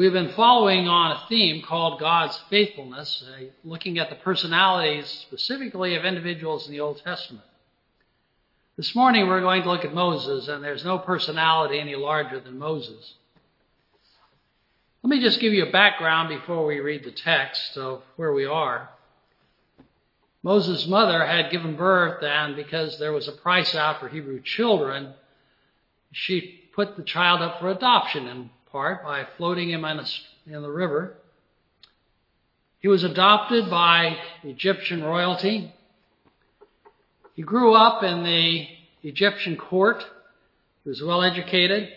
We've been following on a theme called God's faithfulness, uh, looking at the personalities specifically of individuals in the Old Testament. This morning we're going to look at Moses, and there's no personality any larger than Moses. Let me just give you a background before we read the text of where we are. Moses' mother had given birth, and because there was a price out for Hebrew children, she put the child up for adoption in part by floating him in, a, in the river. He was adopted by Egyptian royalty. He grew up in the Egyptian court. He was well educated.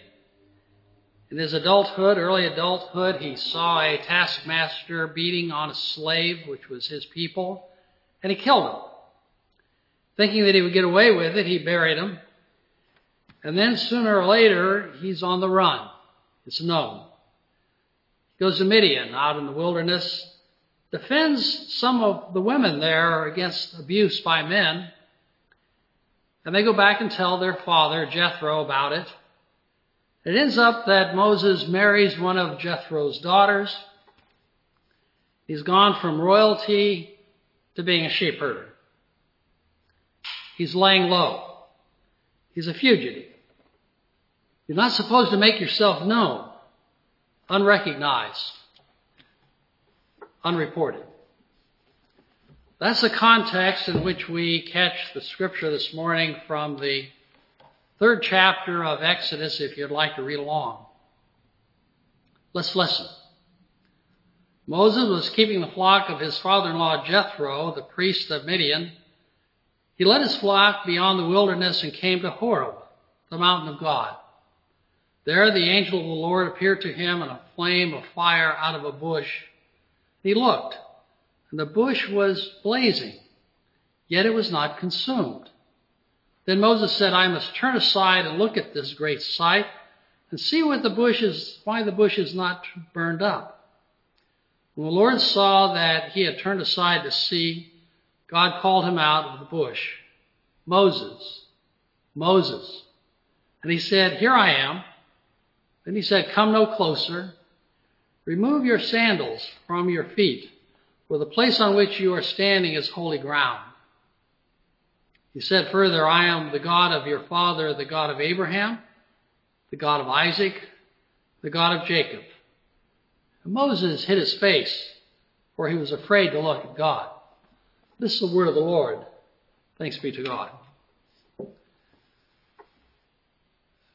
In his adulthood, early adulthood, he saw a taskmaster beating on a slave, which was his people and he killed him. Thinking that he would get away with it, he buried him. And then sooner or later, he's on the run. It's known. He goes to Midian out in the wilderness, defends some of the women there against abuse by men. And they go back and tell their father, Jethro, about it. It ends up that Moses marries one of Jethro's daughters. He's gone from royalty to being a sheepherder. He's laying low. He's a fugitive. You're not supposed to make yourself known, unrecognized, unreported. That's the context in which we catch the scripture this morning from the third chapter of Exodus, if you'd like to read along. Let's listen. Moses was keeping the flock of his father-in-law Jethro, the priest of Midian. He led his flock beyond the wilderness and came to Horeb, the mountain of God. There the angel of the Lord appeared to him in a flame of fire out of a bush. He looked, and the bush was blazing, yet it was not consumed. Then Moses said, I must turn aside and look at this great sight and see what the bush is, why the bush is not burned up. When the Lord saw that he had turned aside to see, God called him out of the bush. Moses, Moses. And he said, Here I am. Then he said, Come no closer. Remove your sandals from your feet, for the place on which you are standing is holy ground. He said further, I am the God of your father, the God of Abraham, the God of Isaac, the God of Jacob. Moses hid his face, for he was afraid to look at God. This is the word of the Lord. Thanks be to God.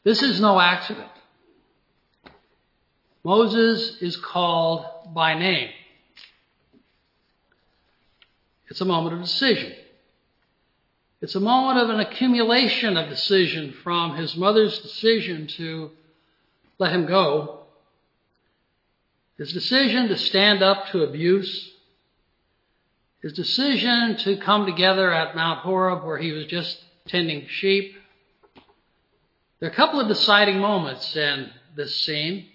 This is no accident. Moses is called by name. It's a moment of decision. It's a moment of an accumulation of decision from his mother's decision to let him go his decision to stand up to abuse, his decision to come together at Mount Horeb where he was just tending sheep. There are a couple of deciding moments in this scene.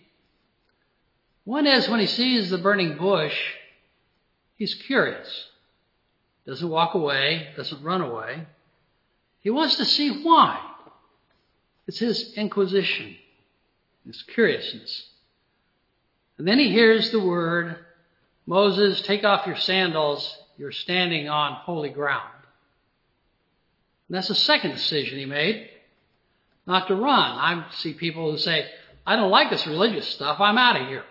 One is when he sees the burning bush, he's curious. Doesn't walk away, doesn't run away. He wants to see why. It's his inquisition, his curiousness. And then he hears the word, Moses, take off your sandals. You're standing on holy ground. And that's the second decision he made. Not to run. I see people who say, I don't like this religious stuff. I'm out of here.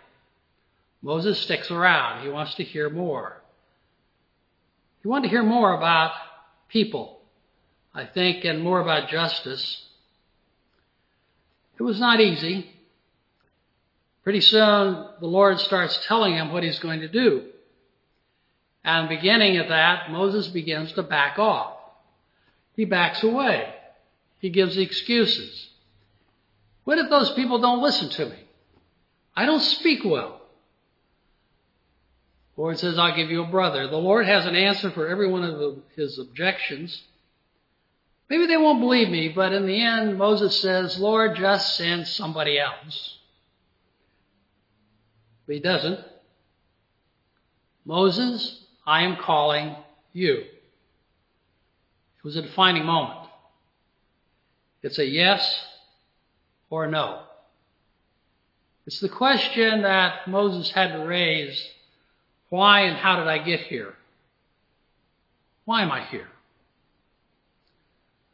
Moses sticks around. He wants to hear more. He wanted to hear more about people, I think, and more about justice. It was not easy. Pretty soon, the Lord starts telling him what he's going to do. And beginning at that, Moses begins to back off. He backs away. He gives excuses. What if those people don't listen to me? I don't speak well. The Lord says, I'll give you a brother. The Lord has an answer for every one of the, his objections. Maybe they won't believe me, but in the end, Moses says, Lord, just send somebody else. But he doesn't. Moses, I am calling you. It was a defining moment. It's a yes or no. It's the question that Moses had to raise why and how did I get here? Why am I here?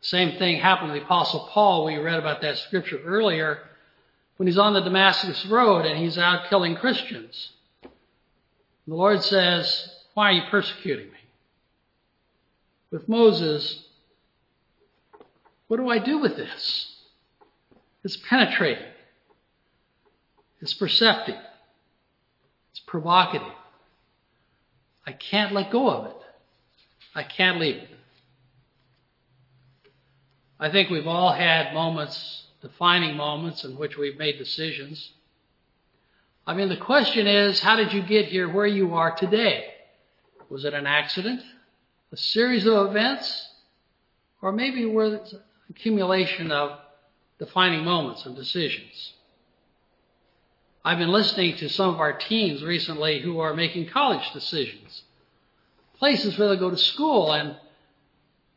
Same thing happened to the Apostle Paul. We read about that scripture earlier when he's on the Damascus Road and he's out killing Christians. The Lord says, Why are you persecuting me? With Moses, what do I do with this? It's penetrating. It's perceptive. It's provocative. I can't let go of it. I can't leave it. I think we've all had moments, defining moments, in which we've made decisions. I mean, the question is, how did you get here where you are today? Was it an accident? A series of events? Or maybe were it an accumulation of defining moments and decisions? I've been listening to some of our teens recently who are making college decisions. Places where they go to school and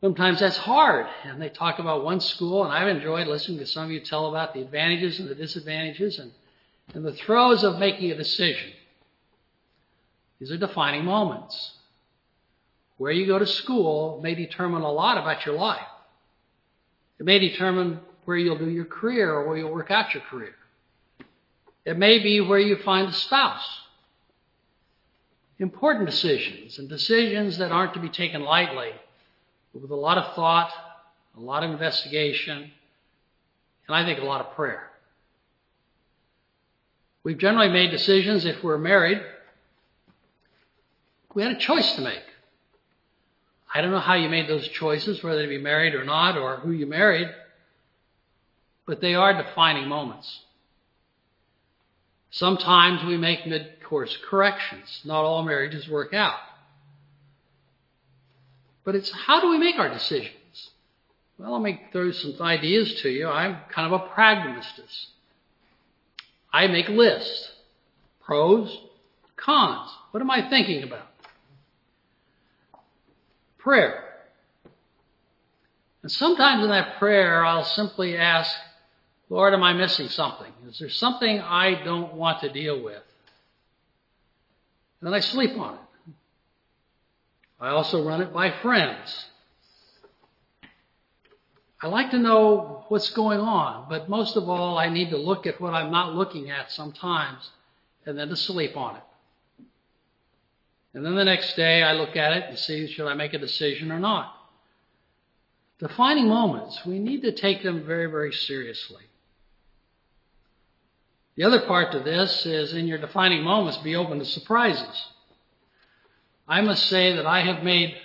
Sometimes that's hard. And they talk about one school, and I've enjoyed listening to some of you tell about the advantages and the disadvantages and, and the throes of making a decision. These are defining moments. Where you go to school may determine a lot about your life. It may determine where you'll do your career or where you'll work out your career. It may be where you find a spouse. Important decisions and decisions that aren't to be taken lightly but with a lot of thought, a lot of investigation, and I think a lot of prayer. We've generally made decisions if we're married. We had a choice to make. I don't know how you made those choices, whether to be married or not, or who you married, but they are defining moments. Sometimes we make mid course corrections. Not all marriages work out. But it's how do we make our decisions? Well, let me throw some ideas to you. I'm kind of a pragmatist. I make lists. Pros, cons. What am I thinking about? Prayer. And sometimes in that prayer, I'll simply ask, Lord, am I missing something? Is there something I don't want to deal with? And then I sleep on it. I also run it by friends. I like to know what's going on, but most of all, I need to look at what I'm not looking at sometimes and then to sleep on it. And then the next day I look at it and see should I make a decision or not. Defining moments, we need to take them very, very seriously. The other part to this is in your defining moments, be open to surprises. I must say that I have made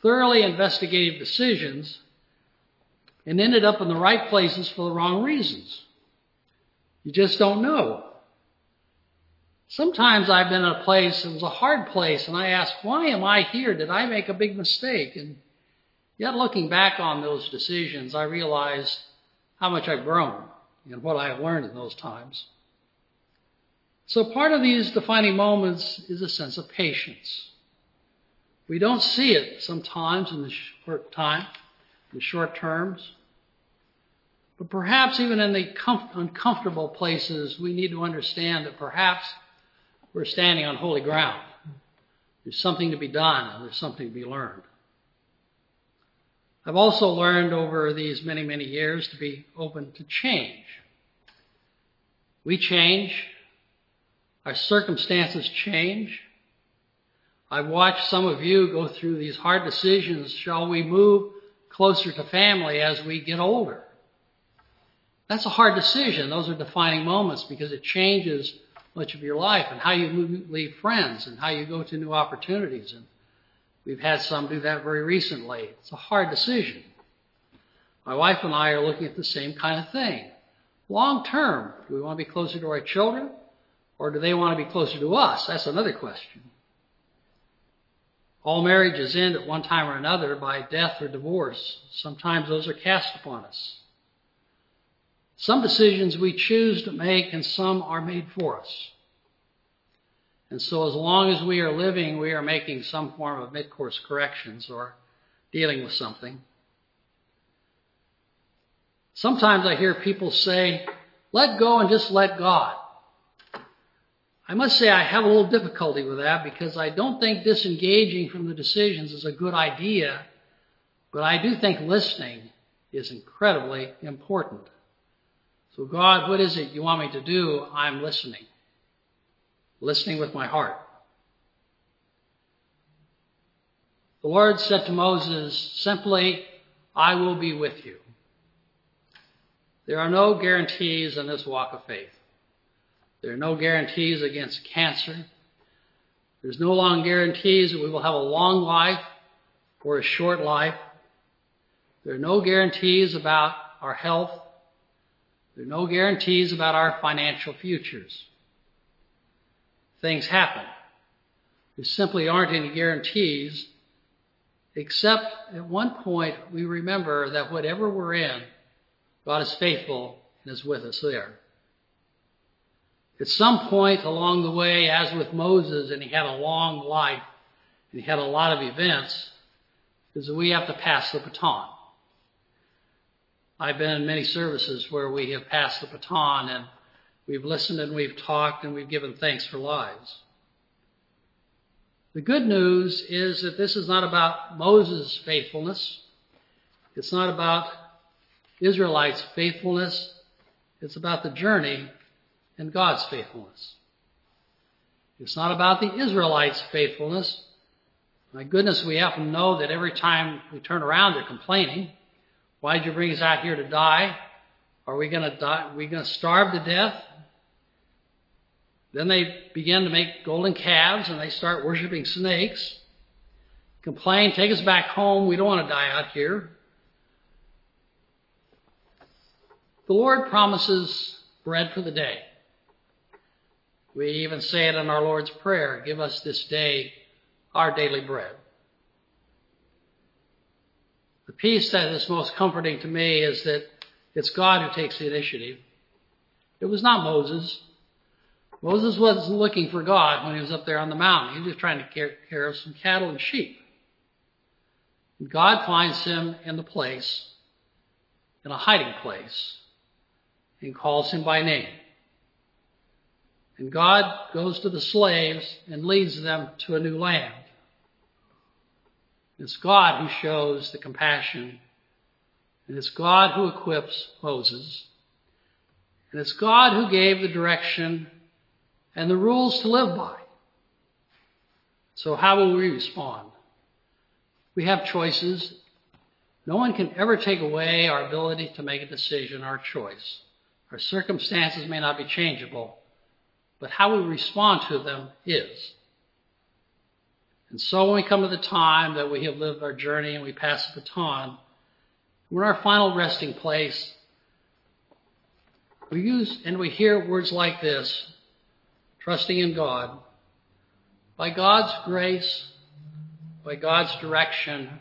thoroughly investigative decisions and ended up in the right places for the wrong reasons. You just don't know. Sometimes I've been in a place, it was a hard place, and I ask, why am I here? Did I make a big mistake? And yet looking back on those decisions, I realize how much I've grown and what I've learned in those times. So part of these defining moments is a sense of patience. We don't see it sometimes in the short time, in the short terms. But perhaps even in the comf- uncomfortable places, we need to understand that perhaps we're standing on holy ground. There's something to be done and there's something to be learned. I've also learned over these many, many years to be open to change. We change. Our circumstances change. I've watched some of you go through these hard decisions. Shall we move closer to family as we get older? That's a hard decision. Those are defining moments because it changes much of your life and how you leave friends and how you go to new opportunities. And we've had some do that very recently. It's a hard decision. My wife and I are looking at the same kind of thing. Long term, do we want to be closer to our children or do they want to be closer to us? That's another question. All marriages end at one time or another by death or divorce. Sometimes those are cast upon us. Some decisions we choose to make and some are made for us. And so as long as we are living, we are making some form of mid-course corrections or dealing with something. Sometimes I hear people say, let go and just let God. I must say I have a little difficulty with that because I don't think disengaging from the decisions is a good idea, but I do think listening is incredibly important. So, God, what is it you want me to do? I'm listening. Listening with my heart. The Lord said to Moses simply, I will be with you. There are no guarantees in this walk of faith. There are no guarantees against cancer. There's no long guarantees that we will have a long life or a short life. There are no guarantees about our health. There are no guarantees about our financial futures. Things happen. There simply aren't any guarantees, except at one point we remember that whatever we're in, God is faithful and is with us there. At some point along the way, as with Moses, and he had a long life, and he had a lot of events, is that we have to pass the baton. I've been in many services where we have passed the baton and we've listened and we've talked and we've given thanks for lives. The good news is that this is not about Moses' faithfulness. It's not about Israelites' faithfulness. It's about the journey and God's faithfulness. It's not about the Israelites' faithfulness. My goodness, we happen to know that every time we turn around, they're complaining. Why'd you bring us out here to die? Are we going to die? Are we going to starve to death? Then they begin to make golden calves and they start worshiping snakes. Complain, take us back home. We don't want to die out here. The Lord promises bread for the day. We even say it in our Lord's Prayer Give us this day our daily bread. The piece that is most comforting to me is that it's God who takes the initiative. It was not Moses. Moses wasn't looking for God when he was up there on the mountain. He was just trying to take care of some cattle and sheep. And God finds him in the place, in a hiding place, and calls him by name. And God goes to the slaves and leads them to a new land. It's God who shows the compassion, and it's God who equips Moses, and it's God who gave the direction and the rules to live by. So, how will we respond? We have choices. No one can ever take away our ability to make a decision, our choice. Our circumstances may not be changeable, but how we respond to them is. And so when we come to the time that we have lived our journey and we pass the baton, we're in our final resting place. We use and we hear words like this, trusting in God. By God's grace, by God's direction,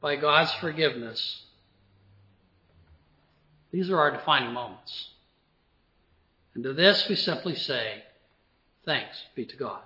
by God's forgiveness, these are our defining moments. And to this we simply say, thanks be to God.